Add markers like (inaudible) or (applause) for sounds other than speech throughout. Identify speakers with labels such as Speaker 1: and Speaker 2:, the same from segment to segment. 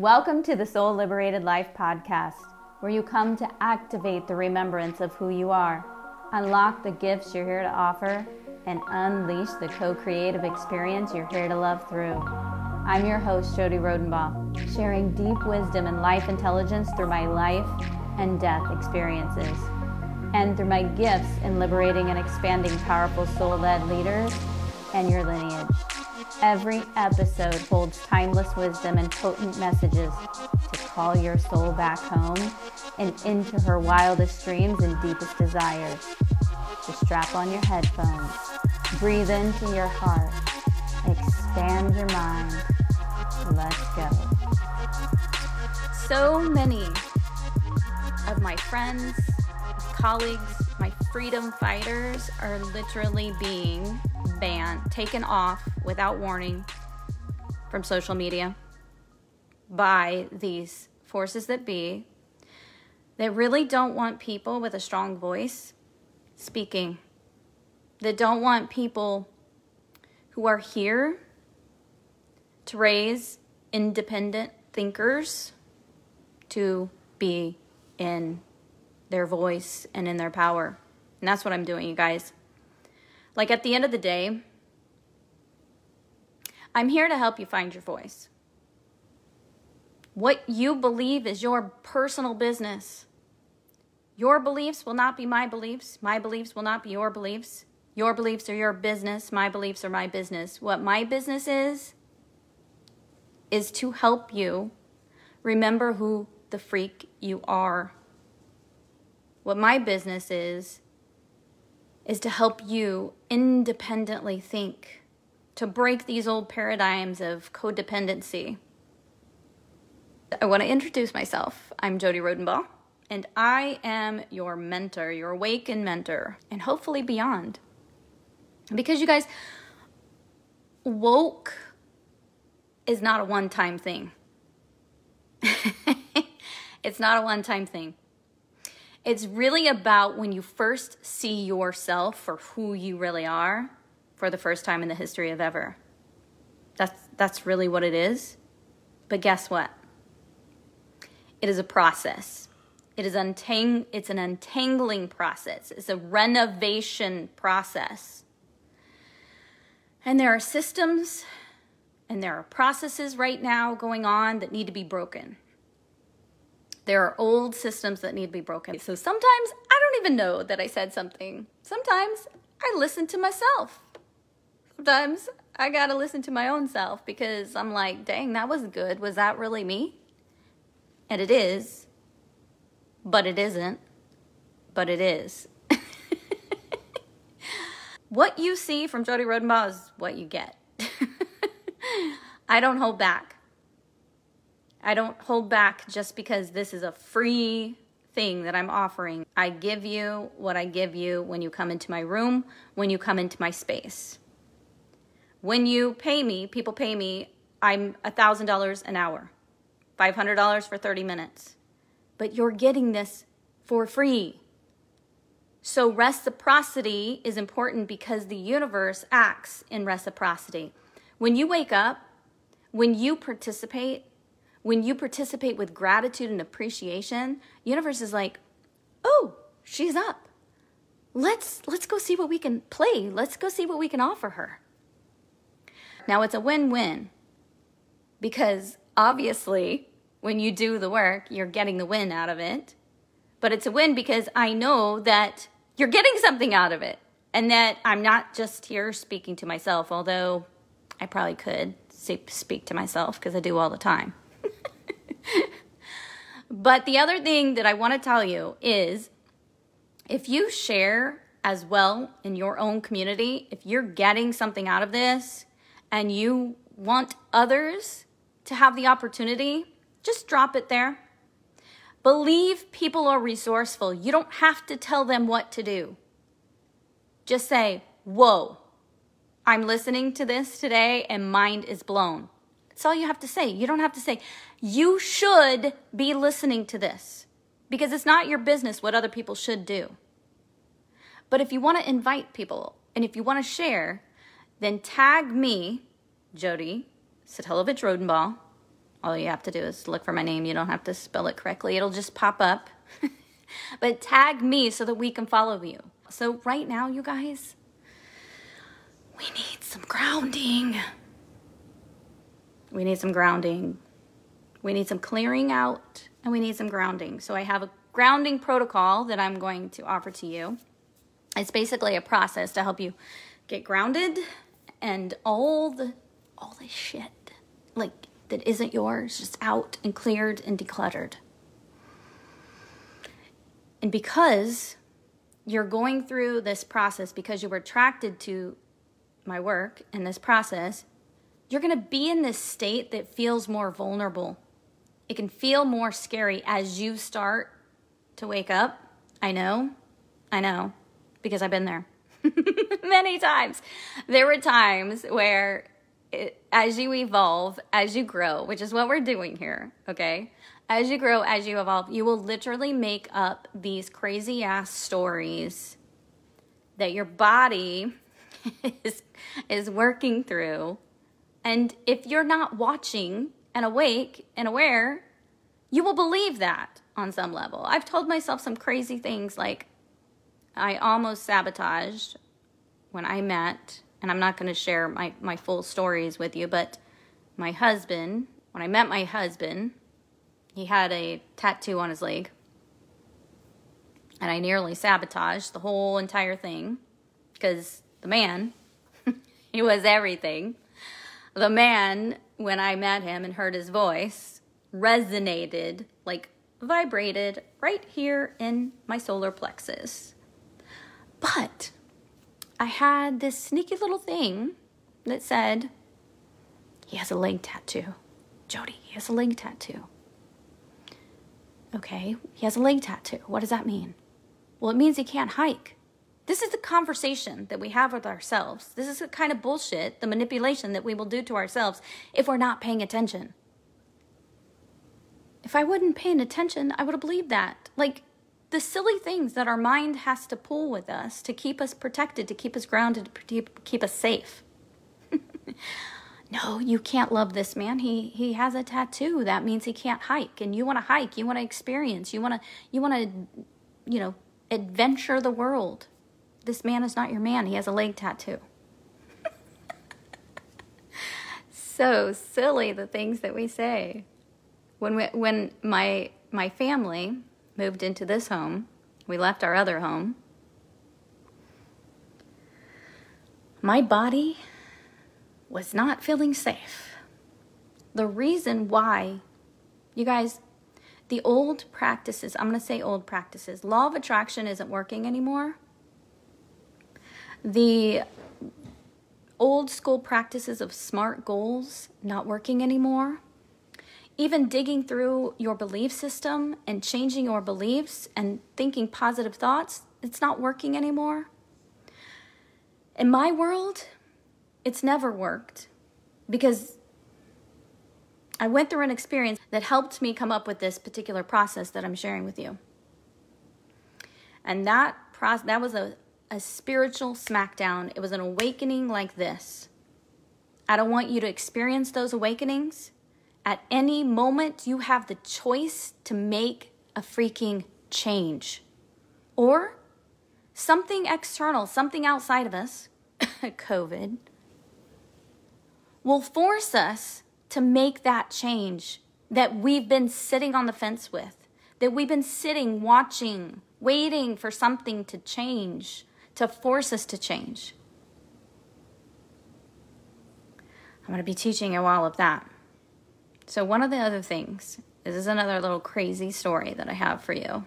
Speaker 1: Welcome to the Soul Liberated Life podcast, where you come to activate the remembrance of who you are, unlock the gifts you're here to offer, and unleash the co creative experience you're here to love through. I'm your host, Jodie Rodenbaugh, sharing deep wisdom and life intelligence through my life and death experiences, and through my gifts in liberating and expanding powerful soul led leaders and your lineage. Every episode holds timeless wisdom and potent messages to call your soul back home and into her wildest dreams and deepest desires. So strap on your headphones, breathe into your heart, expand your mind. Let's go. So many of my friends, colleagues, freedom fighters are literally being banned, taken off without warning from social media by these forces that be that really don't want people with a strong voice speaking, that don't want people who are here to raise independent thinkers to be in their voice and in their power. And that's what I'm doing, you guys. Like at the end of the day, I'm here to help you find your voice. What you believe is your personal business. Your beliefs will not be my beliefs. My beliefs will not be your beliefs. Your beliefs are your business. My beliefs are my business. What my business is, is to help you remember who the freak you are. What my business is, is to help you independently think, to break these old paradigms of codependency. I want to introduce myself. I'm Jodie Rodenbaugh, and I am your mentor, your awakened mentor, and hopefully beyond. Because you guys, woke is not a one time thing. (laughs) it's not a one time thing. It's really about when you first see yourself for who you really are for the first time in the history of ever. That's, that's really what it is. But guess what? It is a process. It is untang- it's an untangling process. It's a renovation process. And there are systems and there are processes right now going on that need to be broken. There are old systems that need to be broken. So sometimes I don't even know that I said something. Sometimes I listen to myself. Sometimes I gotta listen to my own self because I'm like, dang, that was good. Was that really me? And it is, but it isn't, but it is. (laughs) what you see from Jodie Rodenbaugh is what you get. (laughs) I don't hold back. I don't hold back just because this is a free thing that I'm offering. I give you what I give you when you come into my room, when you come into my space. When you pay me, people pay me, I'm $1,000 an hour, $500 for 30 minutes. But you're getting this for free. So, reciprocity is important because the universe acts in reciprocity. When you wake up, when you participate, when you participate with gratitude and appreciation, universe is like, "Oh, she's up. Let's let's go see what we can play. Let's go see what we can offer her." Now it's a win-win. Because obviously, when you do the work, you're getting the win out of it. But it's a win because I know that you're getting something out of it and that I'm not just here speaking to myself, although I probably could speak to myself because I do all the time. (laughs) but the other thing that I want to tell you is if you share as well in your own community, if you're getting something out of this and you want others to have the opportunity, just drop it there. Believe people are resourceful. You don't have to tell them what to do. Just say, Whoa, I'm listening to this today and mind is blown. That's all you have to say. You don't have to say, you should be listening to this because it's not your business what other people should do. But if you want to invite people and if you want to share, then tag me, Jodie Satelovich Rodenbaugh, All you have to do is look for my name. You don't have to spell it correctly, it'll just pop up. (laughs) but tag me so that we can follow you. So, right now, you guys, we need some grounding. We need some grounding. We need some clearing out and we need some grounding. So, I have a grounding protocol that I'm going to offer to you. It's basically a process to help you get grounded and all the all the shit like that isn't yours just out and cleared and decluttered. And because you're going through this process because you were attracted to my work and this process, you're going to be in this state that feels more vulnerable. It can feel more scary as you start to wake up. I know. I know because I've been there (laughs) many times. There were times where it, as you evolve, as you grow, which is what we're doing here, okay? As you grow, as you evolve, you will literally make up these crazy ass stories that your body (laughs) is is working through. And if you're not watching and awake and aware, you will believe that on some level. I've told myself some crazy things like I almost sabotaged when I met, and I'm not going to share my, my full stories with you, but my husband, when I met my husband, he had a tattoo on his leg. And I nearly sabotaged the whole entire thing because the man, (laughs) he was everything. The man, when I met him and heard his voice, resonated, like vibrated right here in my solar plexus. But I had this sneaky little thing that said, he has a leg tattoo. Jodie, he has a leg tattoo. Okay, he has a leg tattoo. What does that mean? Well, it means he can't hike. This is the conversation that we have with ourselves. This is the kind of bullshit, the manipulation that we will do to ourselves if we're not paying attention. If I wasn't paying attention, I would have believed that. Like, the silly things that our mind has to pull with us to keep us protected, to keep us grounded, to keep us safe. (laughs) no, you can't love this man. He he has a tattoo. That means he can't hike. And you want to hike. You want to experience. You want to you want to you know, adventure the world. This man is not your man. He has a leg tattoo. (laughs) so silly the things that we say. When we, when my my family moved into this home. We left our other home. My body was not feeling safe. The reason why, you guys, the old practices, I'm going to say old practices, law of attraction isn't working anymore. The old school practices of SMART goals not working anymore even digging through your belief system and changing your beliefs and thinking positive thoughts, it's not working anymore. In my world, it's never worked because I went through an experience that helped me come up with this particular process that I'm sharing with you. And that process that was a, a spiritual smackdown. It was an awakening like this. I don't want you to experience those awakenings at any moment, you have the choice to make a freaking change. Or something external, something outside of us, (coughs) COVID, will force us to make that change that we've been sitting on the fence with, that we've been sitting, watching, waiting for something to change, to force us to change. I'm going to be teaching you all of that. So, one of the other things, this is another little crazy story that I have for you.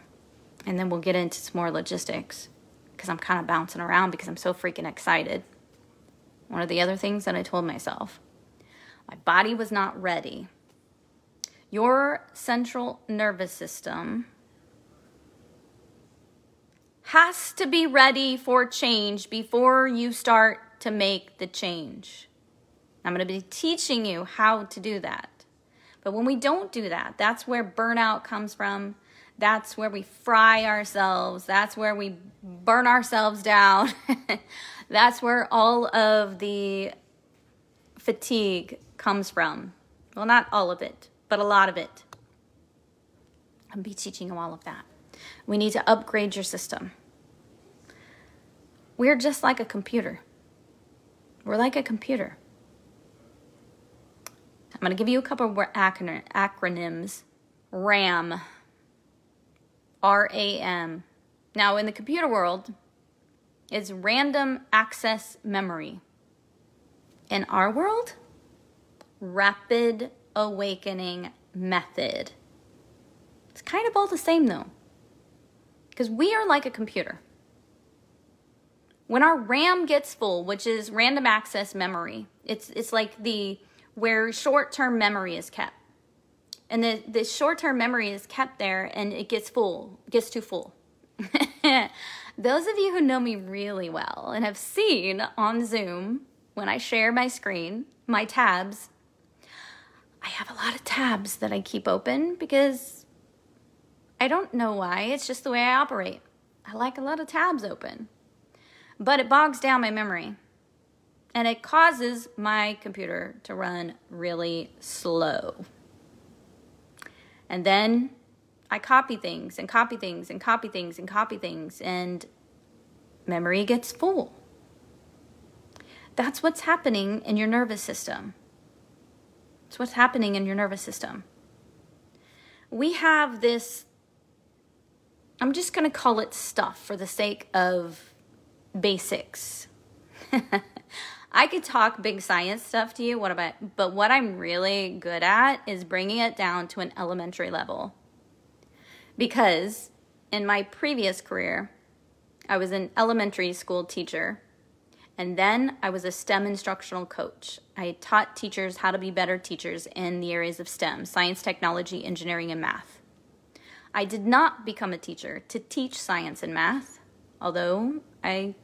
Speaker 1: And then we'll get into some more logistics because I'm kind of bouncing around because I'm so freaking excited. One of the other things that I told myself my body was not ready. Your central nervous system has to be ready for change before you start to make the change. I'm going to be teaching you how to do that. But when we don't do that, that's where burnout comes from. That's where we fry ourselves. That's where we burn ourselves down. (laughs) that's where all of the fatigue comes from. Well, not all of it, but a lot of it. I'll be teaching you all of that. We need to upgrade your system. We're just like a computer. We're like a computer. I'm going to give you a couple of acronyms RAM, R A M. Now, in the computer world, it's random access memory. In our world, rapid awakening method. It's kind of all the same though, because we are like a computer. When our RAM gets full, which is random access memory, it's it's like the where short-term memory is kept. And the, the short-term memory is kept there and it gets full, gets too full. (laughs) Those of you who know me really well and have seen on Zoom when I share my screen, my tabs, I have a lot of tabs that I keep open because I don't know why. It's just the way I operate. I like a lot of tabs open. But it bogs down my memory. And it causes my computer to run really slow. And then I copy things and copy things and copy things and copy things, and memory gets full. That's what's happening in your nervous system. It's what's happening in your nervous system. We have this, I'm just going to call it stuff for the sake of basics. (laughs) I could talk big science stuff to you, what about but what I'm really good at is bringing it down to an elementary level. Because in my previous career, I was an elementary school teacher and then I was a STEM instructional coach. I taught teachers how to be better teachers in the areas of STEM science, technology, engineering, and math. I did not become a teacher to teach science and math, although I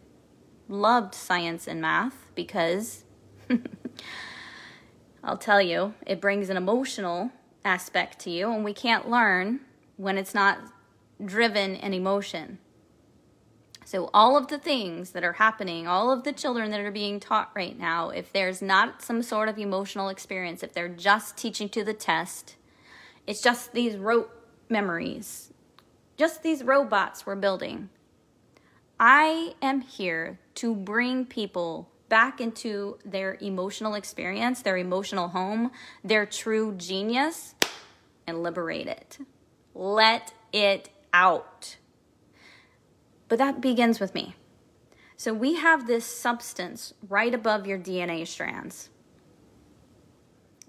Speaker 1: loved science and math because (laughs) I'll tell you, it brings an emotional aspect to you, and we can't learn when it's not driven in emotion. So, all of the things that are happening, all of the children that are being taught right now, if there's not some sort of emotional experience, if they're just teaching to the test, it's just these rote memories, just these robots we're building. I am here to bring people back into their emotional experience, their emotional home, their true genius, and liberate it. Let it out. But that begins with me. So we have this substance right above your DNA strands.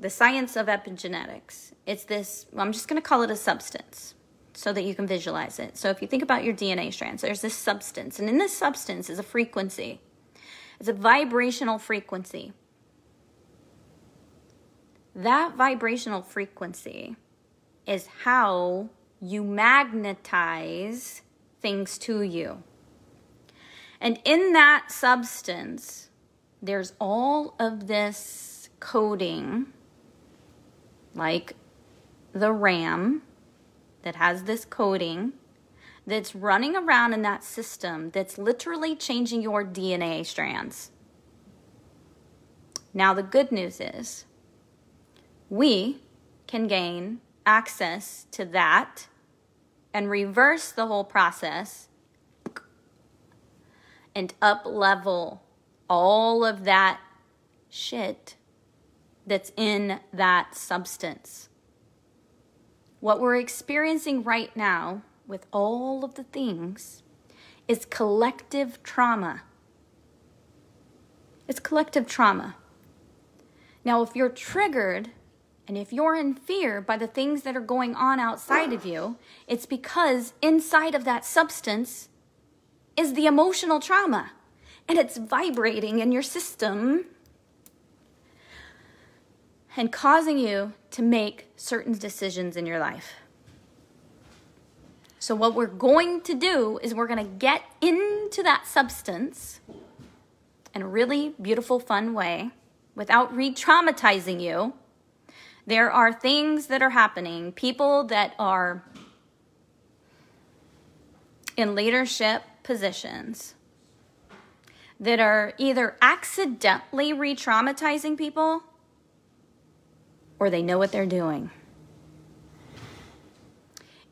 Speaker 1: The science of epigenetics. It's this, well, I'm just going to call it a substance so that you can visualize it. So if you think about your DNA strands, there's this substance, and in this substance is a frequency. It's a vibrational frequency. That vibrational frequency is how you magnetize things to you. And in that substance, there's all of this coding, like the RAM that has this coding that's running around in that system that's literally changing your DNA strands. Now, the good news is we can gain access to that and reverse the whole process and up level all of that shit that's in that substance. What we're experiencing right now with all of the things is collective trauma. It's collective trauma. Now, if you're triggered and if you're in fear by the things that are going on outside of you, it's because inside of that substance is the emotional trauma and it's vibrating in your system and causing you to make certain decisions in your life. So, what we're going to do is we're going to get into that substance in a really beautiful, fun way without re traumatizing you there are things that are happening, people that are in leadership positions that are either accidentally re traumatizing people or they know what they're doing.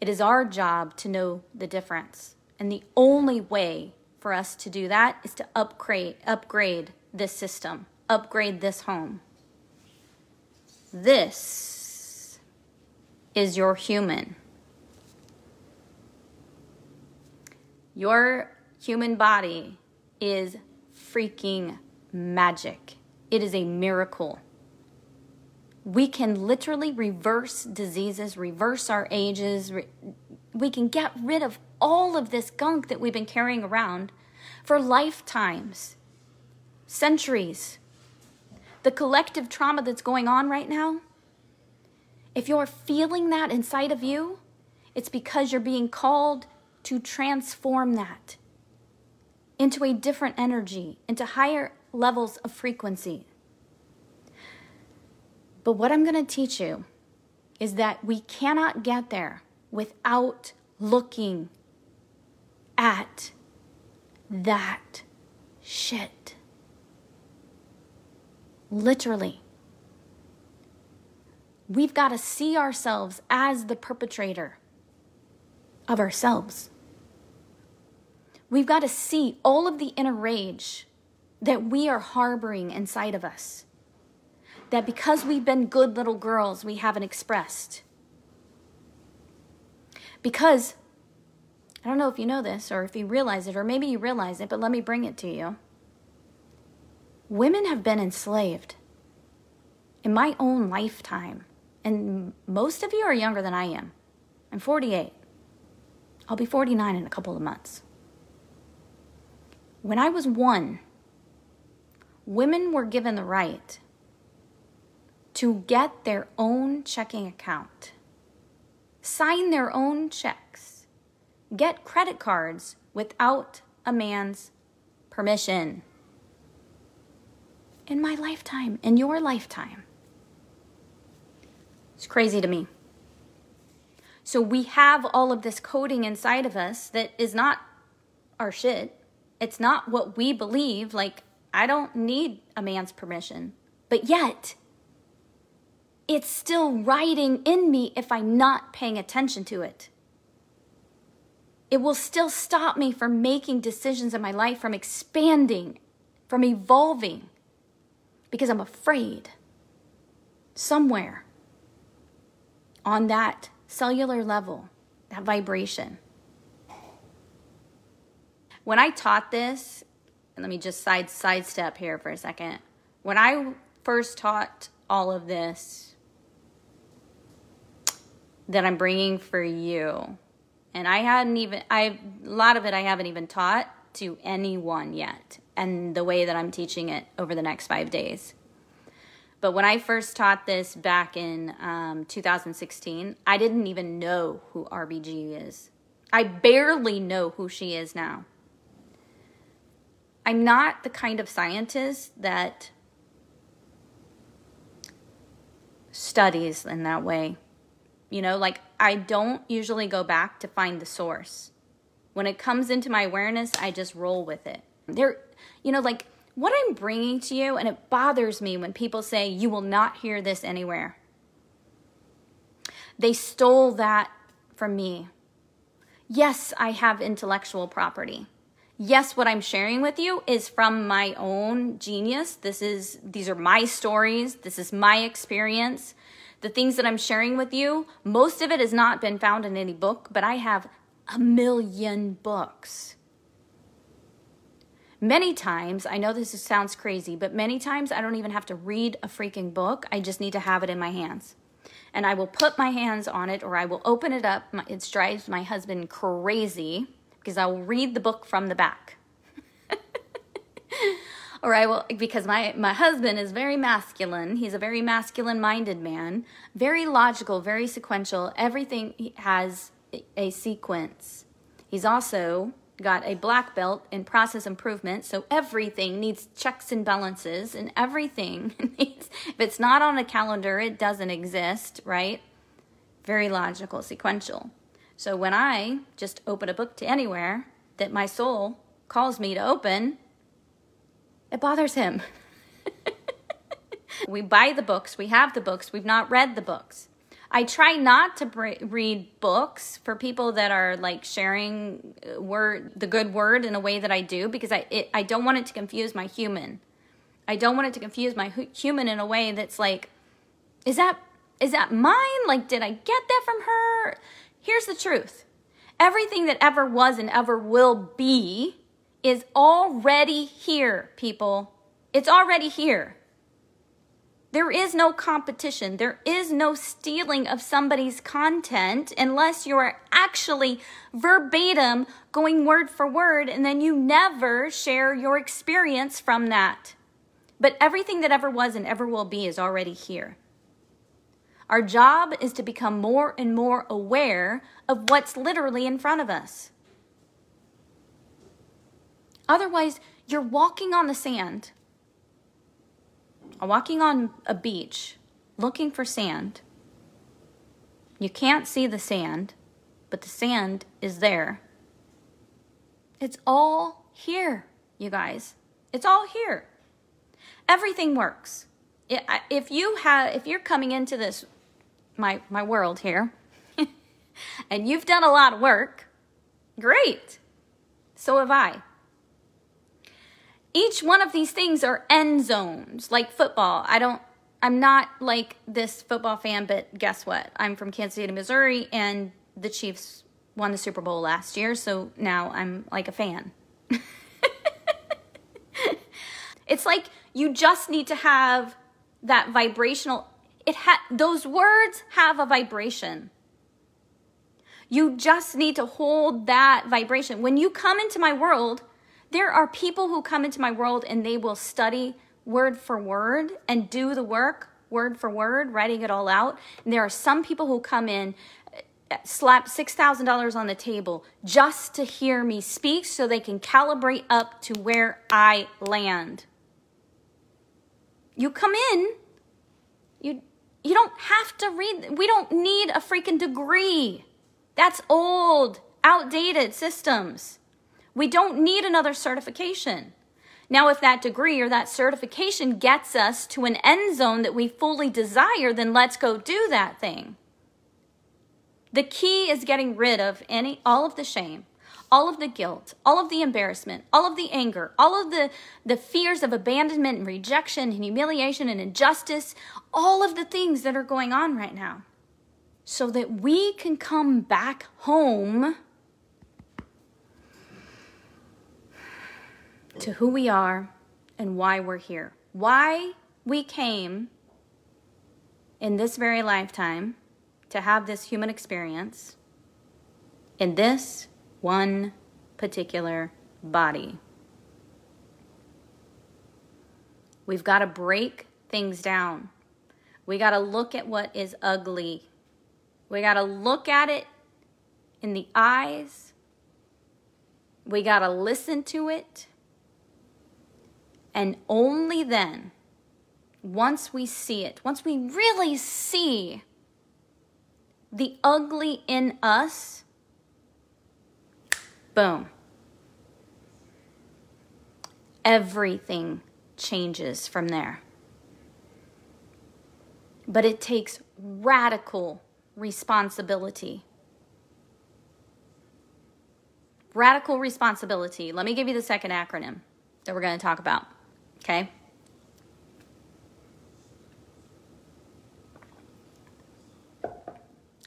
Speaker 1: It is our job to know the difference. And the only way for us to do that is to upgrade upgrade this system, upgrade this home. This is your human. Your human body is freaking magic. It is a miracle. We can literally reverse diseases, reverse our ages. Re- we can get rid of all of this gunk that we've been carrying around for lifetimes, centuries. The collective trauma that's going on right now, if you're feeling that inside of you, it's because you're being called to transform that into a different energy, into higher levels of frequency. But what I'm going to teach you is that we cannot get there without looking at that shit. Literally. We've got to see ourselves as the perpetrator of ourselves. We've got to see all of the inner rage that we are harboring inside of us. That because we've been good little girls, we haven't expressed. Because, I don't know if you know this or if you realize it, or maybe you realize it, but let me bring it to you. Women have been enslaved in my own lifetime. And most of you are younger than I am. I'm 48. I'll be 49 in a couple of months. When I was one, women were given the right to get their own checking account, sign their own checks, get credit cards without a man's permission. In my lifetime, in your lifetime. It's crazy to me. So we have all of this coding inside of us that is not our shit. It's not what we believe. Like, I don't need a man's permission. But yet, it's still writing in me if I'm not paying attention to it. It will still stop me from making decisions in my life, from expanding, from evolving, because I'm afraid somewhere on that cellular level, that vibration. When I taught this, and let me just side sidestep here for a second. When I first taught all of this that I'm bringing for you, and I hadn't even I a lot of it I haven't even taught to anyone yet, and the way that I'm teaching it over the next five days. But when I first taught this back in um, 2016, I didn't even know who RBG is. I barely know who she is now. I'm not the kind of scientist that studies in that way. You know, like I don't usually go back to find the source. When it comes into my awareness, I just roll with it. There, you know, like what I'm bringing to you, and it bothers me when people say, you will not hear this anywhere. They stole that from me. Yes, I have intellectual property yes, what I'm sharing with you is from my own genius. This is these are my stories. This is my experience. The things that I'm sharing with you, most of it has not been found in any book, but I have a million books. Many times, I know this sounds crazy, but many times I don't even have to read a freaking book. I just need to have it in my hands. And I will put my hands on it or I will open it up. It drives my husband crazy because I will read the book from the back. Or I will because my my husband is very masculine. He's a very masculine minded man, very logical, very sequential. Everything has a sequence. He's also got a black belt in process improvement, so everything needs checks and balances and everything (laughs) needs if it's not on a calendar, it doesn't exist, right? Very logical, sequential. So when I just open a book to anywhere that my soul calls me to open, it bothers him. (laughs) we buy the books, we have the books, we've not read the books. I try not to br- read books for people that are like sharing uh, word the good word in a way that I do because I it, I don't want it to confuse my human. I don't want it to confuse my hu- human in a way that's like is that is that mine? Like did I get that from her? Here's the truth. Everything that ever was and ever will be is already here, people. It's already here. There is no competition. There is no stealing of somebody's content unless you are actually verbatim going word for word and then you never share your experience from that. But everything that ever was and ever will be is already here. Our job is to become more and more aware of what's literally in front of us. Otherwise, you're walking on the sand walking on a beach looking for sand. You can't see the sand, but the sand is there. It's all here, you guys. It's all here. Everything works. If you have, if you're coming into this, my my world here, (laughs) and you've done a lot of work, great. So have I each one of these things are end zones, like football. I don't, I'm not like this football fan, but guess what? I'm from Kansas City, Missouri, and the Chiefs won the Super Bowl last year, so now I'm like a fan. (laughs) it's like you just need to have that vibrational it ha- those words have a vibration. You just need to hold that vibration. When you come into my world, there are people who come into my world and they will study word for word and do the work word for word, writing it all out. And there are some people who come in, slap $6,000 on the table just to hear me speak so they can calibrate up to where I land. You come in, you you don't have to read we don't need a freaking degree. That's old, outdated systems. We don't need another certification. Now, if that degree or that certification gets us to an end zone that we fully desire, then let's go do that thing. The key is getting rid of any all of the shame, all of the guilt, all of the embarrassment, all of the anger, all of the, the fears of abandonment and rejection and humiliation and injustice, all of the things that are going on right now. So that we can come back home to who we are and why we're here. Why we came in this very lifetime to have this human experience in this one particular body. We've got to break things down. We got to look at what is ugly. We got to look at it in the eyes. We got to listen to it. And only then, once we see it, once we really see the ugly in us, boom. Everything changes from there. But it takes radical responsibility. Radical responsibility. Let me give you the second acronym that we're going to talk about. Okay?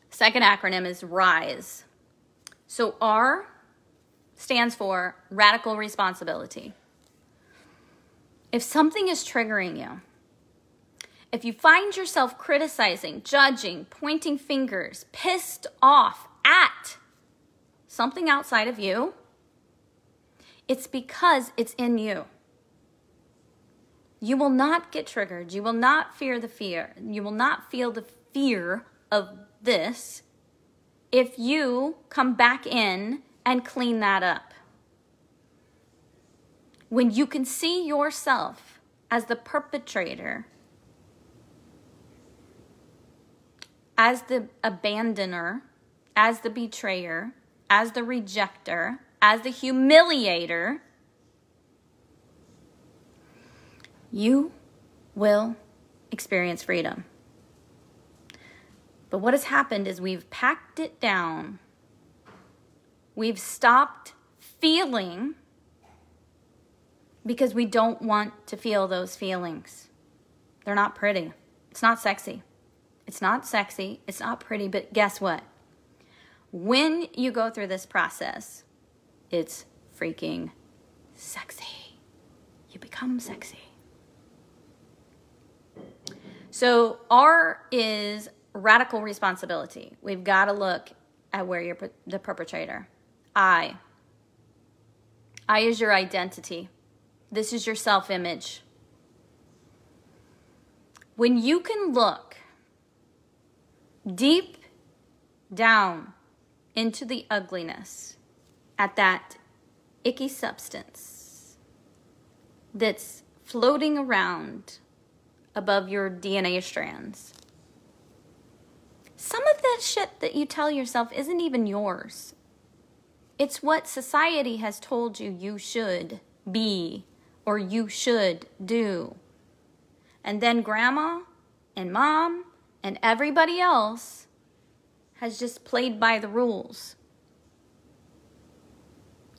Speaker 1: Second acronym is RISE. So R stands for radical responsibility. If something is triggering you, if you find yourself criticizing, judging, pointing fingers, pissed off at something outside of you, it's because it's in you. You will not get triggered. You will not fear the fear. You will not feel the fear of this if you come back in and clean that up. When you can see yourself as the perpetrator, as the abandoner, as the betrayer, as the rejecter, as the humiliator, you will experience freedom. But what has happened is we've packed it down. We've stopped feeling because we don't want to feel those feelings. They're not pretty. It's not sexy. It's not sexy. It's not pretty. But guess what? When you go through this process, it's freaking sexy. You become sexy. So, R is radical responsibility. We've got to look at where you're the perpetrator. I. I is your identity. This is your self image. When you can look deep down into the ugliness at that icky substance that's floating around above your DNA strands. Some of that shit that you tell yourself isn't even yours. It's what society has told you you should be or you should do. And then grandma and mom and everybody else has just played by the rules.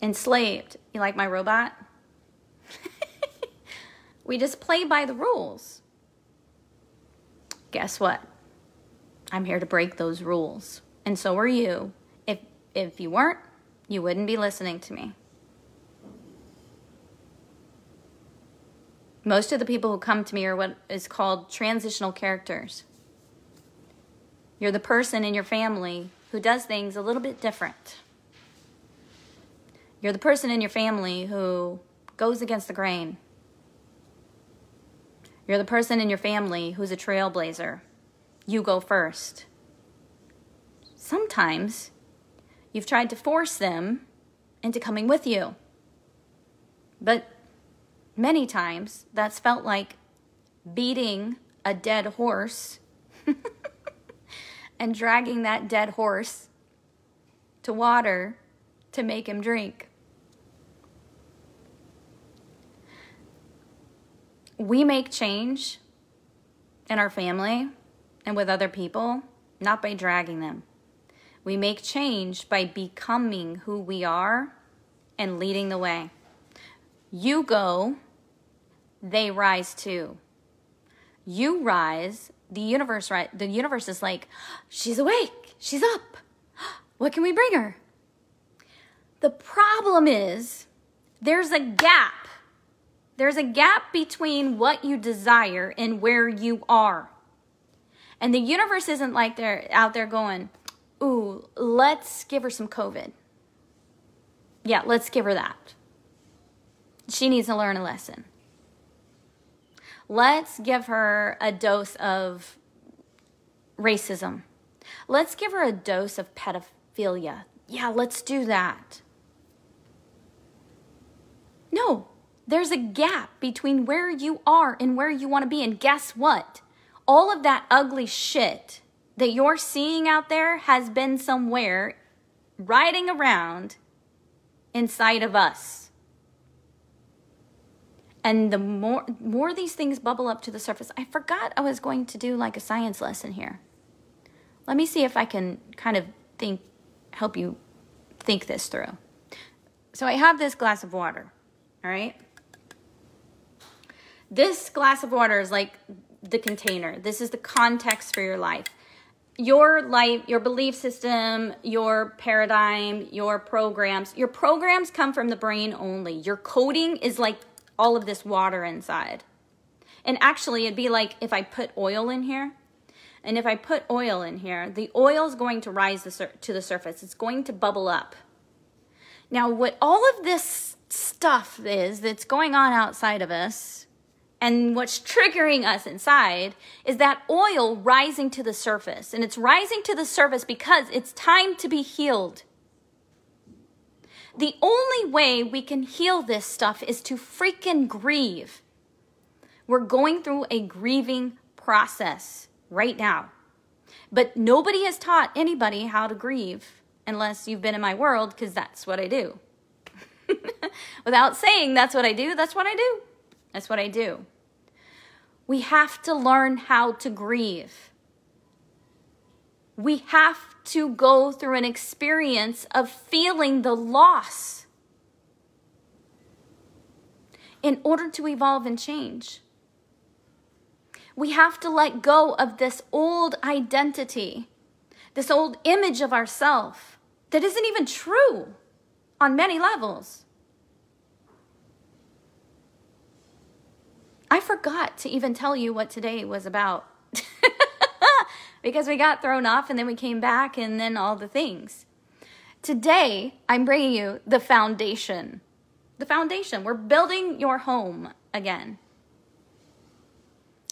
Speaker 1: Enslaved. You like my robot? (laughs) we just play by the rules. Guess what? I'm here to break those rules. And so are you. If if you weren't, you wouldn't be listening to me. Most of the people who come to me are what is called transitional characters. You're the person in your family who does things a little bit different. You're the person in your family who goes against the grain. You're the person in your family who's a trailblazer. You go first. Sometimes you've tried to force them into coming with you. But many times that's felt like beating a dead horse (laughs) and dragging that dead horse to water to make him drink. We make change in our family and with other people, not by dragging them. We make change by becoming who we are and leading the way. You go, they rise too. You rise, the universe right the universe is like, she's awake, she's up. What can we bring her? The problem is there's a gap. There's a gap between what you desire and where you are. And the universe isn't like they're out there going, ooh, let's give her some COVID. Yeah, let's give her that. She needs to learn a lesson. Let's give her a dose of racism. Let's give her a dose of pedophilia. Yeah, let's do that. No, there's a gap between where you are and where you want to be. And guess what? All of that ugly shit that you're seeing out there has been somewhere riding around inside of us. And the more more these things bubble up to the surface, I forgot I was going to do like a science lesson here. Let me see if I can kind of think help you think this through. So I have this glass of water, all right? This glass of water is like the container. This is the context for your life your life, your belief system, your paradigm, your programs, your programs come from the brain only. Your coding is like all of this water inside. And actually, it'd be like if I put oil in here. And if I put oil in here, the oil is going to rise to the surface. It's going to bubble up. Now, what all of this stuff is that's going on outside of us and what's triggering us inside is that oil rising to the surface. And it's rising to the surface because it's time to be healed. The only way we can heal this stuff is to freaking grieve. We're going through a grieving process right now. But nobody has taught anybody how to grieve unless you've been in my world, because that's what I do. (laughs) Without saying that's what I do, that's what I do. That's what I do. We have to learn how to grieve. We have to go through an experience of feeling the loss in order to evolve and change. We have to let go of this old identity, this old image of ourself that isn't even true on many levels. I forgot to even tell you what today was about (laughs) because we got thrown off and then we came back and then all the things. Today, I'm bringing you the foundation. The foundation. We're building your home again.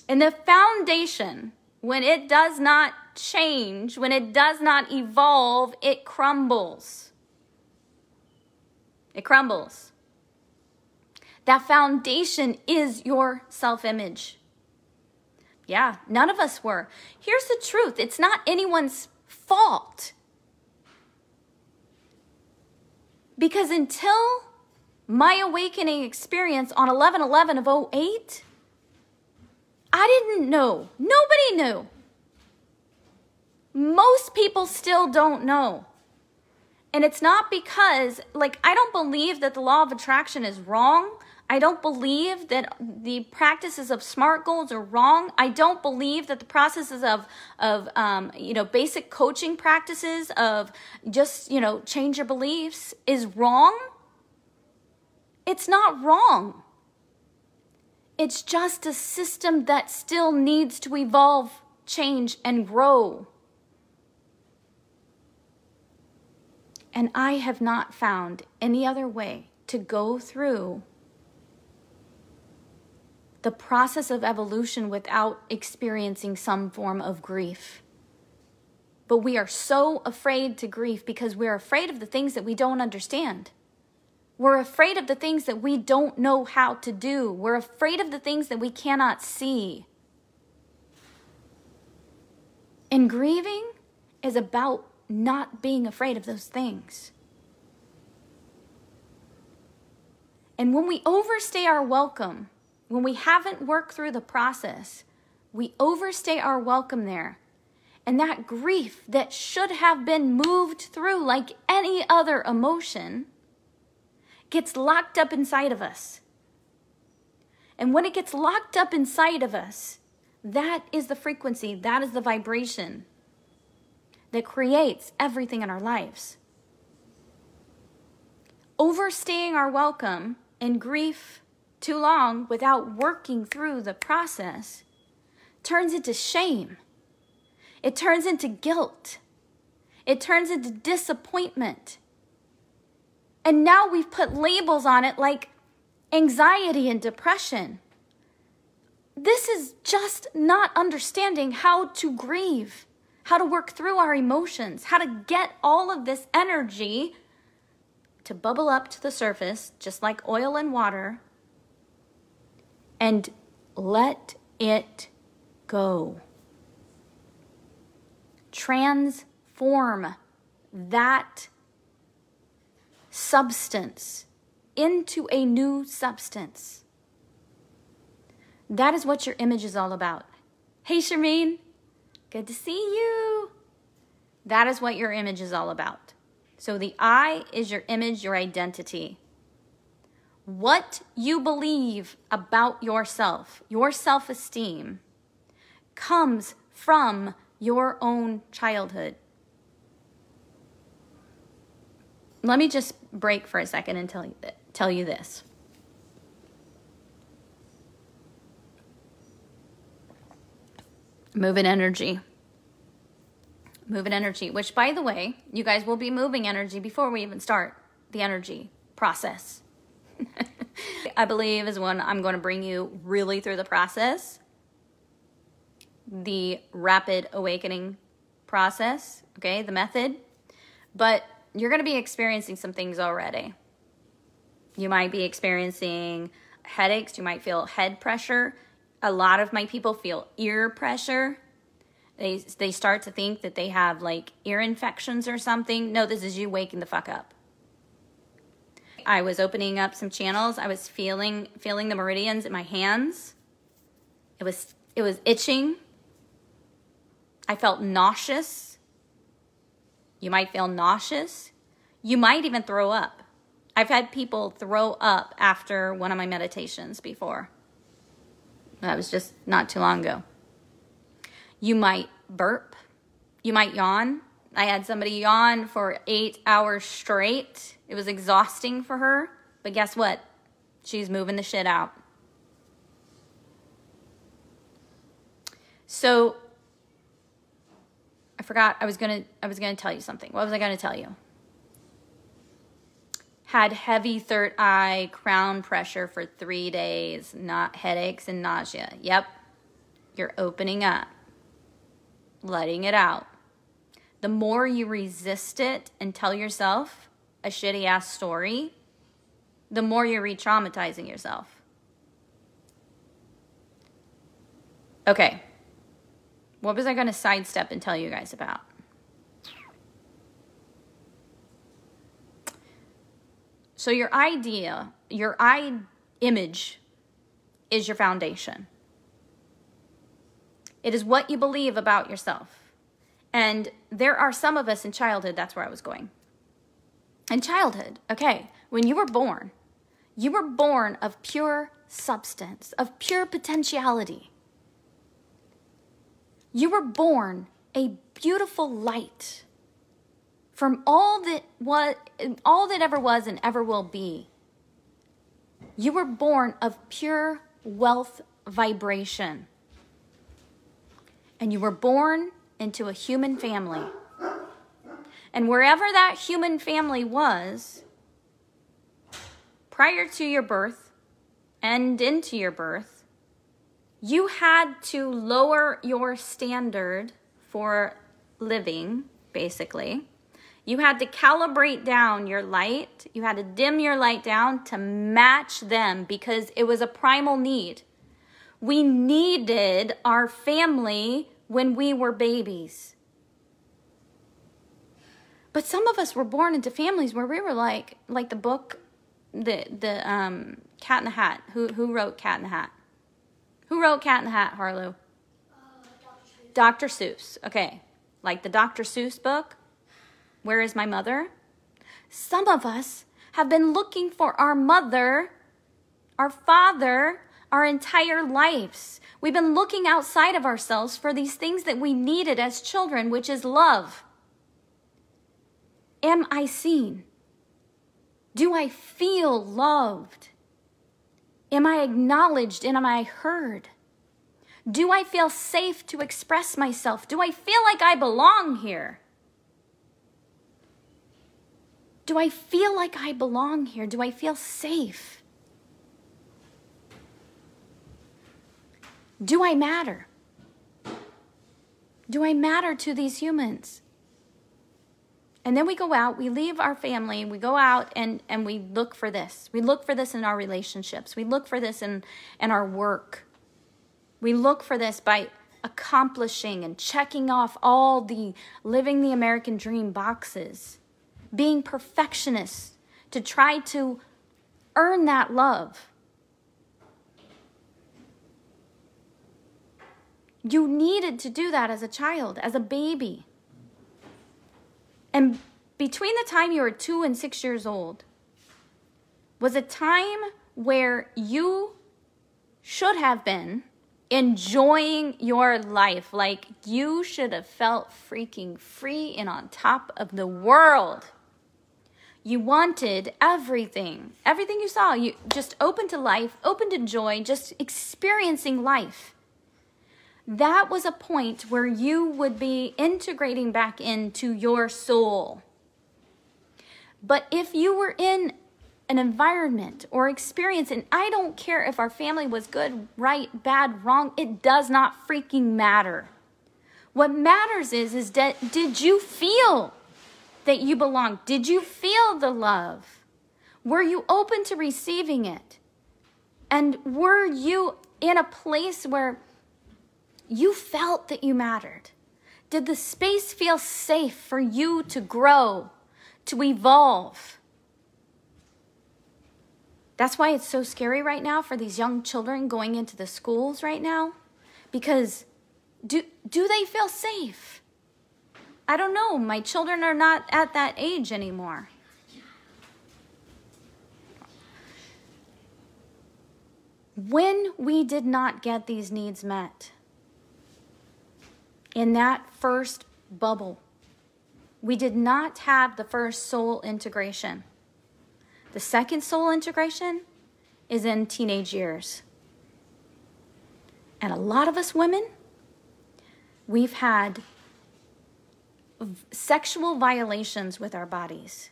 Speaker 1: And the foundation, when it does not change, when it does not evolve, it crumbles. It crumbles. That foundation is your self image. Yeah, none of us were. Here's the truth it's not anyone's fault. Because until my awakening experience on 11 11 of 08, I didn't know. Nobody knew. Most people still don't know. And it's not because, like, I don't believe that the law of attraction is wrong. I don't believe that the practices of SMART goals are wrong. I don't believe that the processes of, of um, you know, basic coaching practices of just, you know, change your beliefs is wrong. It's not wrong. It's just a system that still needs to evolve, change, and grow. And I have not found any other way to go through the process of evolution without experiencing some form of grief. But we are so afraid to grief because we're afraid of the things that we don't understand. We're afraid of the things that we don't know how to do. We're afraid of the things that we cannot see. And grieving is about not being afraid of those things. And when we overstay our welcome, when we haven't worked through the process, we overstay our welcome there. And that grief that should have been moved through like any other emotion gets locked up inside of us. And when it gets locked up inside of us, that is the frequency, that is the vibration that creates everything in our lives. Overstaying our welcome and grief too long without working through the process turns into shame. It turns into guilt. It turns into disappointment. And now we've put labels on it like anxiety and depression. This is just not understanding how to grieve, how to work through our emotions, how to get all of this energy to bubble up to the surface, just like oil and water, and let it go. Transform that substance into a new substance. That is what your image is all about. Hey, Shermeen, good to see you. That is what your image is all about. So the I is your image, your identity. What you believe about yourself, your self esteem, comes from your own childhood. let me just break for a second and tell you, th- tell you this. Moving energy. Moving energy, which, by the way, you guys will be moving energy before we even start the energy process. I believe is when I'm going to bring you really through the process. The rapid awakening process, okay, the method. But you're going to be experiencing some things already. You might be experiencing headaches, you might feel head pressure. A lot of my people feel ear pressure. They they start to think that they have like ear infections or something. No, this is you waking the fuck up. I was opening up some channels. I was feeling feeling the meridians in my hands. It was it was itching. I felt nauseous. You might feel nauseous. You might even throw up. I've had people throw up after one of my meditations before. That was just not too long ago. You might burp. You might yawn. I had somebody yawn for eight hours straight. It was exhausting for her. But guess what? She's moving the shit out. So I forgot I was gonna I was gonna tell you something. What was I gonna tell you? Had heavy third eye, crown pressure for three days, not headaches and nausea. Yep. You're opening up, letting it out. The more you resist it and tell yourself a shitty ass story, the more you're re traumatizing yourself. Okay. What was I going to sidestep and tell you guys about? So, your idea, your eye image is your foundation. It is what you believe about yourself. And there are some of us in childhood, that's where I was going. In childhood, okay, when you were born, you were born of pure substance, of pure potentiality. You were born a beautiful light from all that was all that ever was and ever will be. You were born of pure wealth vibration. And you were born into a human family. And wherever that human family was, prior to your birth and into your birth, you had to lower your standard for living, basically. You had to calibrate down your light. You had to dim your light down to match them because it was a primal need. We needed our family when we were babies. But some of us were born into families where we were like, like the book, the the um, Cat in the Hat. Who who wrote Cat in the Hat? Who wrote Cat in the Hat, Harlow? Uh, Dr. Seuss. Okay. Like the Dr. Seuss book, Where is My Mother? Some of us have been looking for our mother, our father, our entire lives. We've been looking outside of ourselves for these things that we needed as children, which is love. Am I seen? Do I feel loved? Am I acknowledged and am I heard? Do I feel safe to express myself? Do I feel like I belong here? Do I feel like I belong here? Do I feel safe? Do I matter? Do I matter to these humans? And then we go out, we leave our family, we go out and, and we look for this. We look for this in our relationships. We look for this in, in our work. We look for this by accomplishing and checking off all the living the American dream boxes, being perfectionists to try to earn that love. You needed to do that as a child, as a baby. And between the time you were two and six years old was a time where you should have been enjoying your life. Like you should have felt freaking free and on top of the world. You wanted everything, everything you saw. You just open to life, open to joy, just experiencing life that was a point where you would be integrating back into your soul. But if you were in an environment or experience, and I don't care if our family was good, right, bad, wrong, it does not freaking matter. What matters is, is that did you feel that you belong? Did you feel the love? Were you open to receiving it? And were you in a place where you felt that you mattered? Did the space feel safe for you to grow, to evolve? That's why it's so scary right now for these young children going into the schools right now because do do they feel safe? I don't know. My children are not at that age anymore. When we did not get these needs met, in that first bubble, we did not have the first soul integration. The second soul integration is in teenage years. And a lot of us women, we've had sexual violations with our bodies.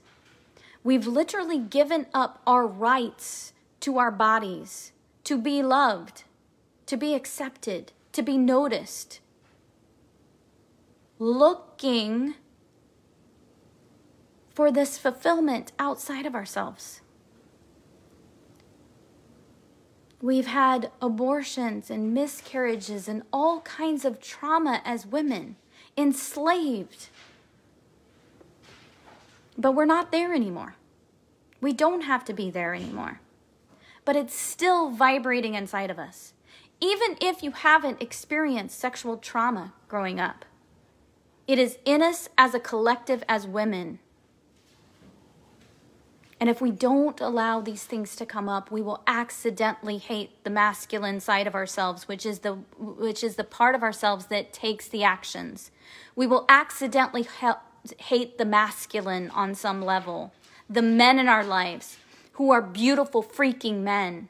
Speaker 1: We've literally given up our rights to our bodies to be loved, to be accepted, to be noticed. Looking for this fulfillment outside of ourselves. We've had abortions and miscarriages and all kinds of trauma as women, enslaved. But we're not there anymore. We don't have to be there anymore. But it's still vibrating inside of us. Even if you haven't experienced sexual trauma growing up, it is in us as a collective, as women. And if we don't allow these things to come up, we will accidentally hate the masculine side of ourselves, which is the which is the part of ourselves that takes the actions. We will accidentally hate the masculine on some level, the men in our lives who are beautiful, freaking men.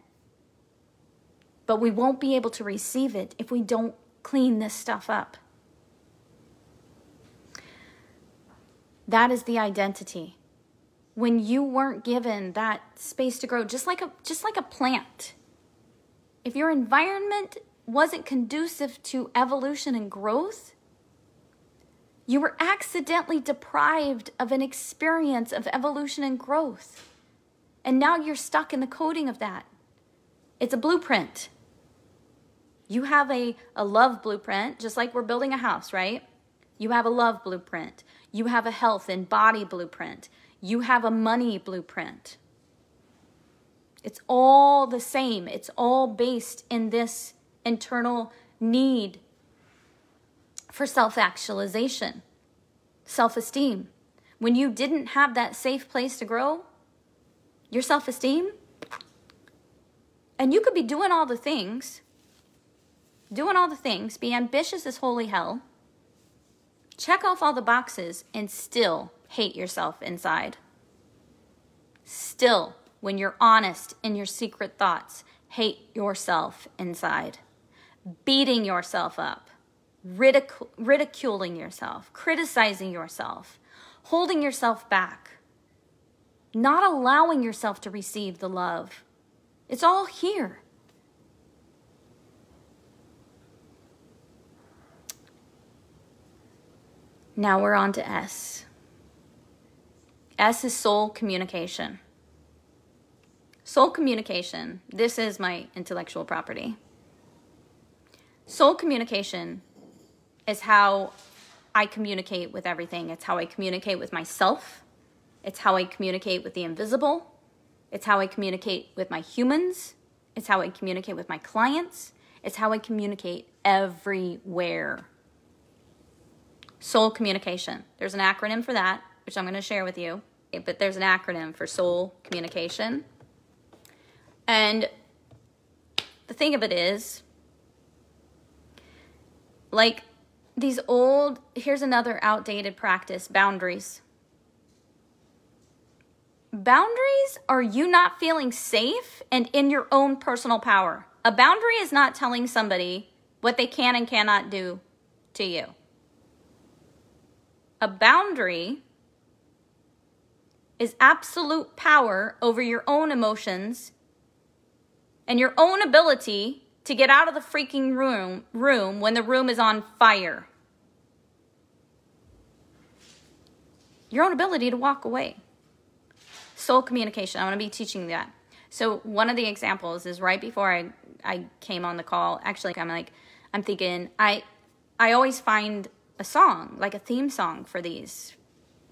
Speaker 1: But we won't be able to receive it if we don't clean this stuff up. That is the identity. When you weren't given that space to grow, just like a just like a plant. If your environment wasn't conducive to evolution and growth, you were accidentally deprived of an experience of evolution and growth. And now you're stuck in the coding of that. It's a blueprint. You have a, a love blueprint, just like we're building a house, right? You have a love blueprint. You have a health and body blueprint. You have a money blueprint. It's all the same. It's all based in this internal need for self actualization, self esteem. When you didn't have that safe place to grow, your self esteem, and you could be doing all the things, doing all the things, be ambitious as holy hell, check off all the boxes, and still hate yourself inside. Still, when you're honest in your secret thoughts, hate yourself inside. Beating yourself up ridic- ridiculing yourself, criticizing yourself, holding yourself back, not allowing yourself to receive the love. It's all here. Now we're on to S. S is soul communication. Soul communication, this is my intellectual property. Soul communication is how I communicate with everything. It's how I communicate with myself. It's how I communicate with the invisible. It's how I communicate with my humans. It's how I communicate with my clients. It's how I communicate everywhere. Soul communication. There's an acronym for that, which I'm going to share with you. But there's an acronym for soul communication. And the thing of it is, like these old, here's another outdated practice boundaries. Boundaries are you not feeling safe and in your own personal power. A boundary is not telling somebody what they can and cannot do to you. A boundary is absolute power over your own emotions and your own ability to get out of the freaking room room when the room is on fire. Your own ability to walk away. Soul communication. I'm going to be teaching that. So one of the examples is right before I I came on the call. Actually, I'm like I'm thinking I I always find a song, like a theme song for these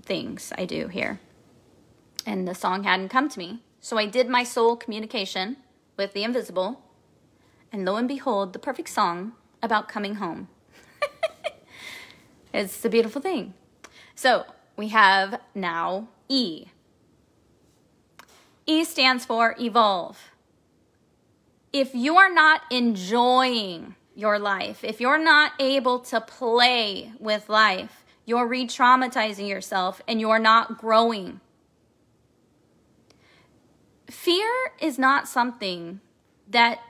Speaker 1: things I do here. And the song hadn't come to me. So I did my soul communication with the invisible and lo and behold, the perfect song about coming home. (laughs) it's a beautiful thing. So we have now E. E stands for evolve. If you are not enjoying your life, if you're not able to play with life, you're re traumatizing yourself and you're not growing. Fear is not something that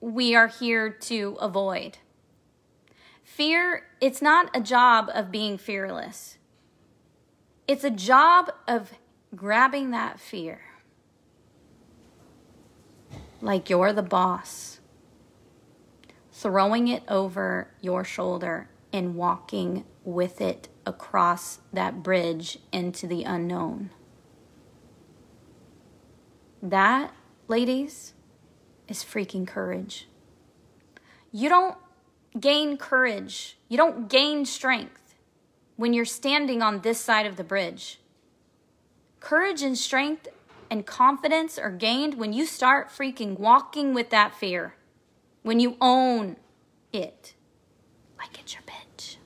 Speaker 1: we are here to avoid. Fear, it's not a job of being fearless. It's a job of grabbing that fear like you're the boss, throwing it over your shoulder and walking with it across that bridge into the unknown. That, ladies, is freaking courage. You don't gain courage, you don't gain strength when you're standing on this side of the bridge. Courage and strength and confidence are gained when you start freaking walking with that fear, when you own it like it's your bitch.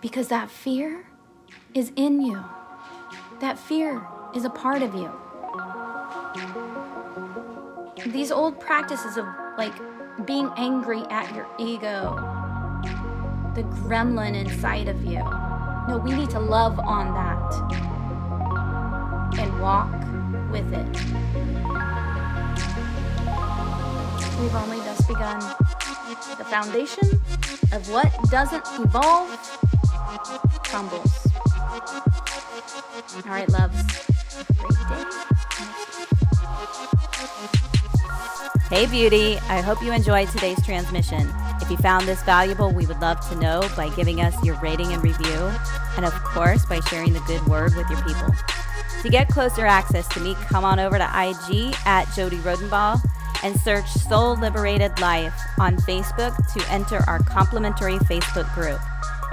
Speaker 1: Because that fear is in you, that fear is a part of you. These old practices of like being angry at your ego, the gremlin inside of you. No, we need to love on that and walk with it. We've only just begun. The foundation of what doesn't evolve crumbles. All right, loves.
Speaker 2: Hey, beauty. I hope you enjoyed today's transmission. If you found this valuable, we would love to know by giving us your rating and review, and of course, by sharing the good word with your people. To get closer access to me, come on over to IG at Jodie Rodenbaugh and search Soul Liberated Life on Facebook to enter our complimentary Facebook group.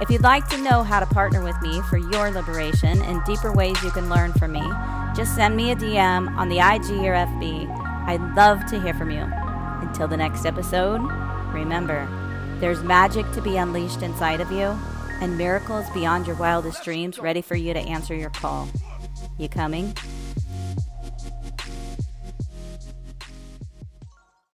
Speaker 2: If you'd like to know how to partner with me for your liberation and deeper ways you can learn from me, just send me a DM on the IG or FB. I'd love to hear from you. Until the next episode, remember, there's magic to be unleashed inside of you and miracles beyond your wildest dreams ready for you to answer your call. You coming?